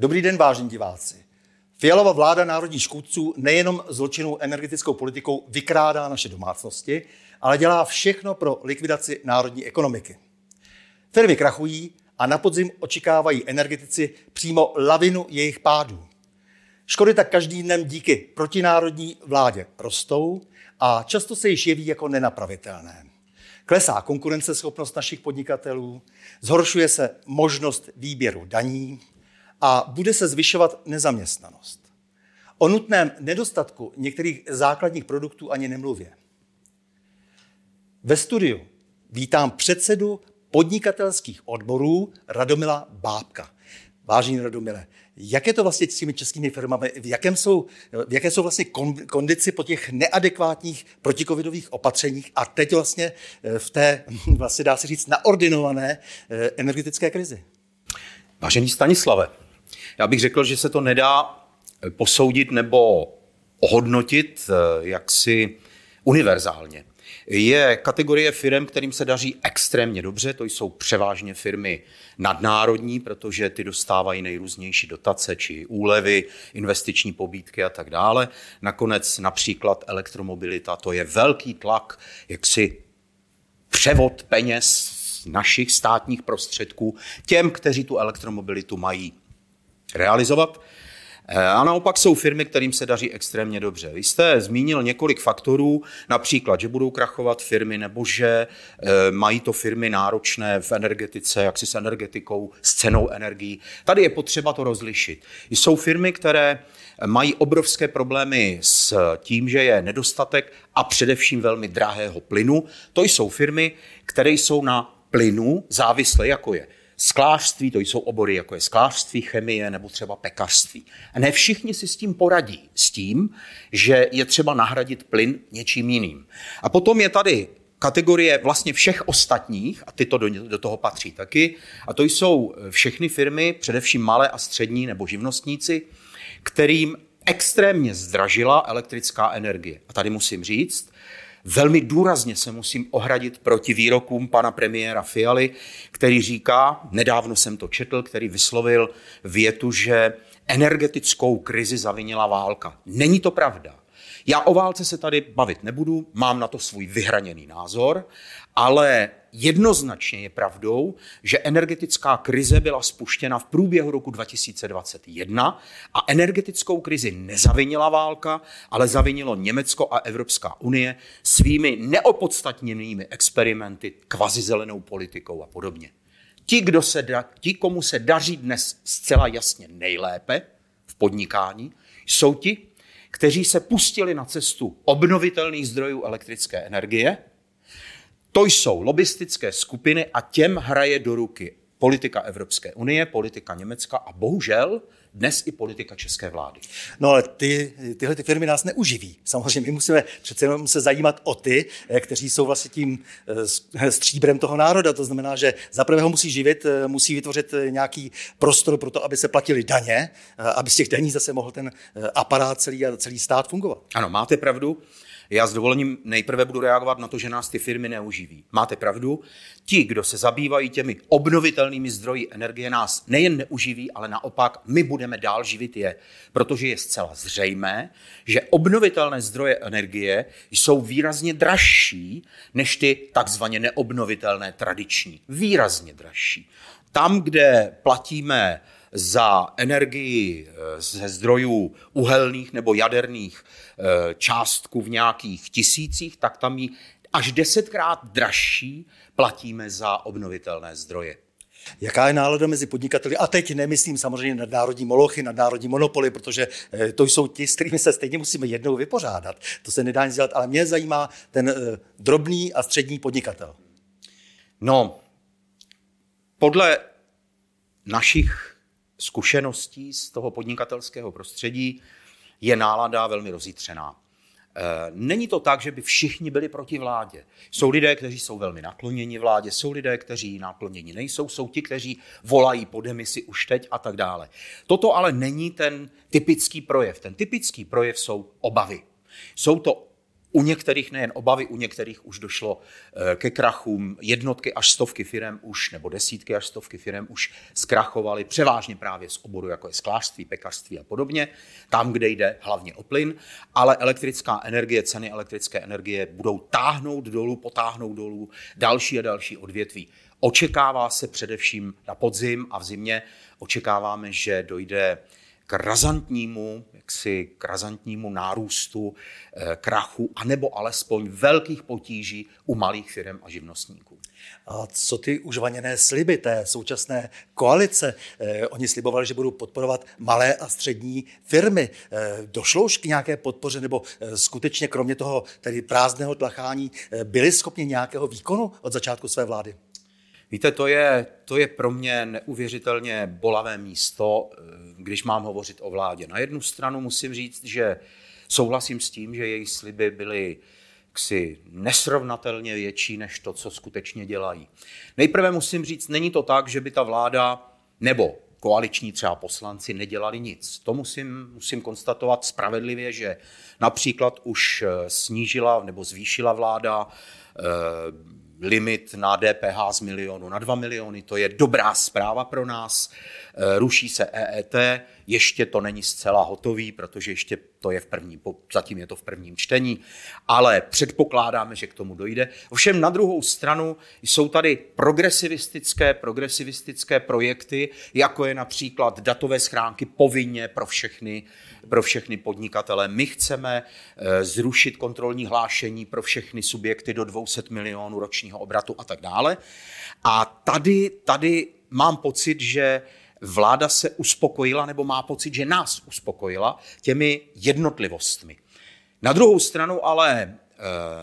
Dobrý den, vážení diváci. Fialova vláda národních škůdců nejenom zločinnou energetickou politikou vykrádá naše domácnosti, ale dělá všechno pro likvidaci národní ekonomiky. Firmy krachují a na podzim očekávají energetici přímo lavinu jejich pádů. Škody tak každým dnem díky protinárodní vládě rostou a často se již jeví jako nenapravitelné. Klesá konkurenceschopnost našich podnikatelů, zhoršuje se možnost výběru daní a bude se zvyšovat nezaměstnanost. O nutném nedostatku některých základních produktů ani nemluvě. Ve studiu vítám předsedu podnikatelských odborů Radomila Bábka. Vážení Radomile, jak je to vlastně s těmi českými firmami? V, jakém jsou, v jaké jsou vlastně kondici po těch neadekvátních protikovidových opatřeních a teď vlastně eh, v té, vlastně dá se říct, naordinované eh, energetické krizi? Vážený Stanislave, já bych řekl, že se to nedá posoudit nebo ohodnotit eh, jaksi univerzálně je kategorie firm, kterým se daří extrémně dobře. To jsou převážně firmy nadnárodní, protože ty dostávají nejrůznější dotace či úlevy, investiční pobídky a tak dále. Nakonec například elektromobilita, to je velký tlak, jak si převod peněz našich státních prostředků těm, kteří tu elektromobilitu mají realizovat. Eh, a naopak jsou firmy, kterým se daří extrémně dobře. Vy jste zmínil několik faktorů, například, že budou krachovat firmy, nebo že eh, mají to firmy náročné v energetice, jak si s energetikou, s cenou energií. Tady je potřeba to rozlišit. Jsou firmy, které mají obrovské problémy s tím, že je nedostatek a především velmi drahého plynu. To jsou firmy, které jsou na plynu závislé, jako je sklářství, to jsou obory, jako je sklářství, chemie nebo třeba pekařství. A ne všichni si s tím poradí, s tím, že je třeba nahradit plyn něčím jiným. A potom je tady kategorie vlastně všech ostatních, a tyto do, do toho patří taky, a to jsou všechny firmy, především malé a střední nebo živnostníci, kterým extrémně zdražila elektrická energie. A tady musím říct, Velmi důrazně se musím ohradit proti výrokům pana premiéra Fialy, který říká, nedávno jsem to četl, který vyslovil větu, že energetickou krizi zavinila válka. Není to pravda. Já o válce se tady bavit nebudu, mám na to svůj vyhraněný názor, ale jednoznačně je pravdou, že energetická krize byla spuštěna v průběhu roku 2021 a energetickou krizi nezavinila válka, ale zavinilo Německo a Evropská unie svými neopodstatněnými experimenty, kvazizelenou politikou a podobně. Ti, kdo se da, ti, komu se daří dnes zcela jasně nejlépe v podnikání, jsou ti, kteří se pustili na cestu obnovitelných zdrojů elektrické energie, to jsou lobistické skupiny a těm hraje do ruky politika Evropské unie, politika Německa a bohužel dnes i politika české vlády. No ale ty, tyhle ty firmy nás neuživí. Samozřejmě my musíme přece jenom se zajímat o ty, eh, kteří jsou vlastně tím eh, stříbrem toho národa. To znamená, že zaprvé ho musí živit, eh, musí vytvořit nějaký prostor pro to, aby se platili daně, aby z těch daní zase mohl ten aparát celý a celý stát fungovat. Ano, máte pravdu. Já s dovolením nejprve budu reagovat na to, že nás ty firmy neuživí. Máte pravdu, ti, kdo se zabývají těmi obnovitelnými zdroji energie, nás nejen neuživí, ale naopak my budeme dál živit je, protože je zcela zřejmé, že obnovitelné zdroje energie jsou výrazně dražší než ty takzvaně neobnovitelné tradiční. Výrazně dražší. Tam, kde platíme za energii eh, ze zdrojů uhelných nebo jaderných eh, částku v nějakých tisících, tak tam ji až desetkrát dražší platíme za obnovitelné zdroje. Jaká je nálada mezi podnikateli? A teď nemyslím samozřejmě na národní molochy, na národní monopoly, protože eh, to jsou ti, s kterými se stejně musíme jednou vypořádat. To se nedá nic dělat, ale mě zajímá ten drobný a střední podnikatel. No, podle našich zkušeností z toho podnikatelského prostředí je nálada velmi rozjitřená. E, není to tak, že by všichni byli proti vládě. Jsou lidé, kteří jsou velmi nakloněni vládě, jsou lidé, kteří nakloněni nejsou, jsou ti, kteří volají po demisi už teď a tak dále. Toto ale není ten typický projev. Ten typický projev jsou obavy. Jsou to u některých nejen obavy, u některých už došlo eh, ke krachům. Jednotky až stovky firm už, nebo desítky až stovky firm už zkrachovaly, převážně právě z oboru, jako je sklářství, pekařství a podobně, tam, kde jde hlavně o plyn, ale elektrická energie, ceny elektrické energie budou táhnout dolů, potáhnout dolů další a další odvětví. Očekává se především na podzim a v zimě očekáváme, že dojde k razantnímu, jaksi k razantnímu nárůstu eh, krachu, anebo alespoň velkých potíží u malých firm a živnostníků. A co ty už vaněné sliby té současné koalice? Eh, oni slibovali, že budou podporovat malé a střední firmy. Eh, došlo už k nějaké podpoře, nebo skutečně kromě toho tedy prázdného tlachání byli schopni nějakého výkonu od začátku své vlády? Víte, to je, to je pro mě neuvěřitelně bolavé místo, eh, když mám hovořit o vládě. Na jednu stranu musím říct, že souhlasím s tím, že její sliby byly jaksi nesrovnatelně větší než to, co skutečně dělají. Nejprve musím říct, není to tak, že by ta vláda nebo koaliční třeba poslanci nedělali nic. To musím, musím konstatovat spravedlivě, že například už eh, snížila nebo zvýšila vláda eh, limit na DPH z milionu na 2 miliony. To je dobrá zpráva pro nás. Eh, ruší se EET, ještě to není zcela hotový, protože ještě to je v prvním, zatím je to v prvním čtení, ale předpokládáme, že k tomu dojde. Ovšem na druhou stranu jsou tady progresivistické, progresivistické projekty, jako je například datové schránky povinně pro všechny, pro všechny podnikatele. My chceme eh, zrušit kontrolní hlášení pro všechny subjekty do 200 milionů ročního obratu a tak dále. A tady, tady mám pocit, že vláda se uspokojila nebo má pocit, že nás uspokojila těmi jednotlivostmi. Na druhou stranu ale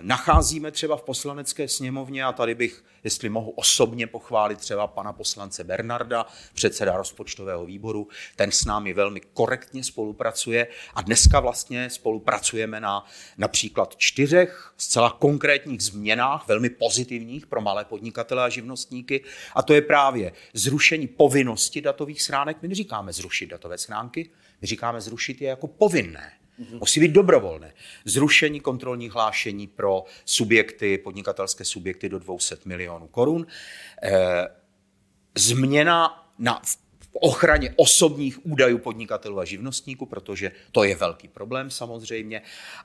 nacházíme třeba v poslanecké sněmovně, a tady bych, jestli mohu osobně pochválit třeba pana poslance Bernarda, předseda rozpočtového výboru, ten s námi velmi korektně spolupracuje a dneska vlastně spolupracujeme na například čtyřech zcela konkrétních změnách, velmi pozitivních pro malé podnikatele a živnostníky, a to je právě zrušení povinnosti datových schránek. My neříkáme zrušit datové schránky, my říkáme zrušit je jako povinné. Mm-hmm. Musí být dobrovolné. Zrušení kontrolních hlášení pro subjekty, podnikatelské subjekty do 200 milionů korun. E, změna na, v ochraně osobních údajů podnikatelů a živnostníků, protože to je velký problém samozřejmě.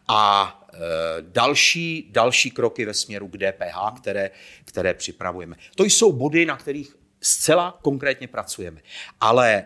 A e, další, další kroky ve směru k DPH, které, které připravujeme. To jsou body, na kterých zcela konkrétně pracujeme. Ale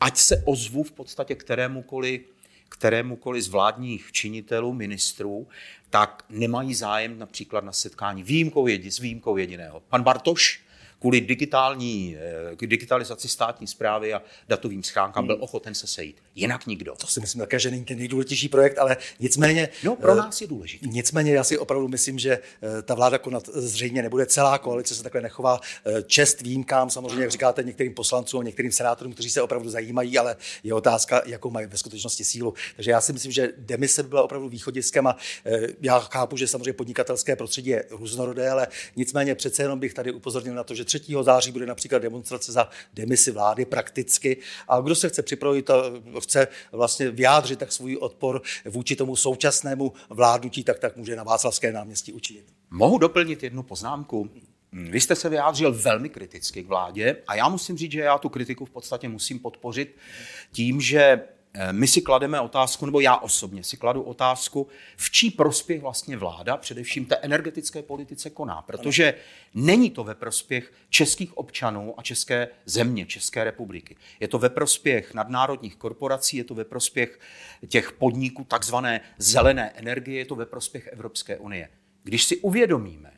ať se ozvu v podstatě kterémukoliv kterémukoliv z vládních činitelů, ministrů, tak nemají zájem například na setkání výjimkou jedi, s výjimkou jediného. Pan Bartoš kvůli digitální, eh, k digitalizaci státní zprávy a datovým schránkám byl hmm. ochoten se sejít. Jinak nikdo. To si myslím také, že není ten nejdůležitější projekt, ale nicméně... No, pro eh, nás je důležitý. Nicméně já si opravdu myslím, že eh, ta vláda konat zřejmě nebude. Celá koalice se takhle nechová čest výjimkám, samozřejmě, jak říkáte, některým poslancům některým senátorům, kteří se opravdu zajímají, ale je otázka, jakou mají ve skutečnosti sílu. Takže já si myslím, že demise by byla opravdu východiskem a já chápu, že samozřejmě podnikatelské prostředí je různorodé, ale nicméně přece jenom bych tady upozornil na to, že 3. září bude například demonstrace za demisi vlády prakticky. A kdo se chce připravit a chce vlastně vyjádřit tak svůj odpor vůči tomu současnému vládnutí, tak tak může na Václavské náměstí učinit. Mohu doplnit jednu poznámku? Vy jste se vyjádřil velmi kriticky k vládě a já musím říct, že já tu kritiku v podstatě musím podpořit tím, že my si klademe otázku, nebo já osobně si kladu otázku, v čí prospěch vlastně vláda, především té energetické politice koná, protože není to ve prospěch českých občanů a české země, České republiky. Je to ve prospěch nadnárodních korporací, je to ve prospěch těch podniků takzvané zelené energie, je to ve prospěch Evropské unie. Když si uvědomíme,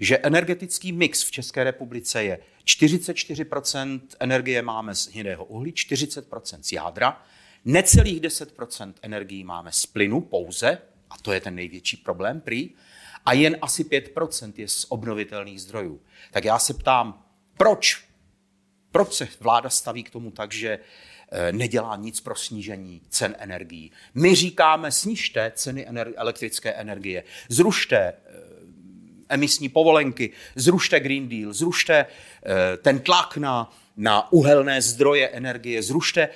že energetický mix v České republice je 44% energie máme z hnědého uhlí, 40% z jádra, Necelých 10% energií máme z plynu pouze, a to je ten největší problém prý, a jen asi 5% je z obnovitelných zdrojů. Tak já se ptám, proč? Proč se vláda staví k tomu tak, že eh, nedělá nic pro snížení cen energií. My říkáme, snižte ceny elektrické energie, zrušte eh, emisní povolenky, zrušte Green Deal, zrušte eh, ten tlak na, na uhelné zdroje energie, zrušte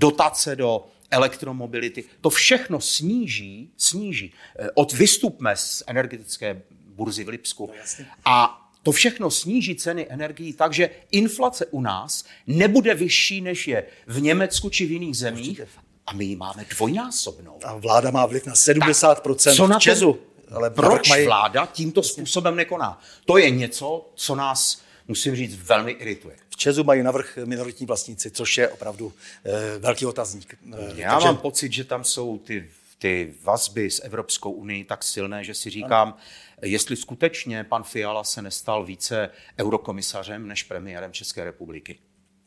dotace do elektromobility. To všechno sníží, sníží. Eh, od vystupme z energetické burzy v Lipsku. No, a to všechno sníží ceny energií tak, že inflace u nás nebude vyšší, než je v Německu či v jiných zemích. A my ji máme dvojnásobnou. A vláda má vliv na 70% co na Česu. Ale proč mají... vláda tímto způsobem nekoná? To je něco, co nás, musím říct, velmi irituje. V Česu mají navrh minoritní vlastníci, což je opravdu e, velký otazník. E, Já takže... mám pocit, že tam jsou ty, ty vazby s Evropskou unii tak silné, že si říkám, ano jestli skutečně pan Fiala se nestal více eurokomisařem než premiérem České republiky.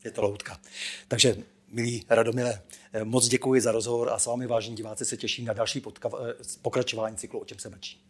Je to loutka. Takže, milí Radomile, moc děkuji za rozhovor a s vámi, vážení diváci, se těším na další podka- pokračování cyklu O čem se mlčí.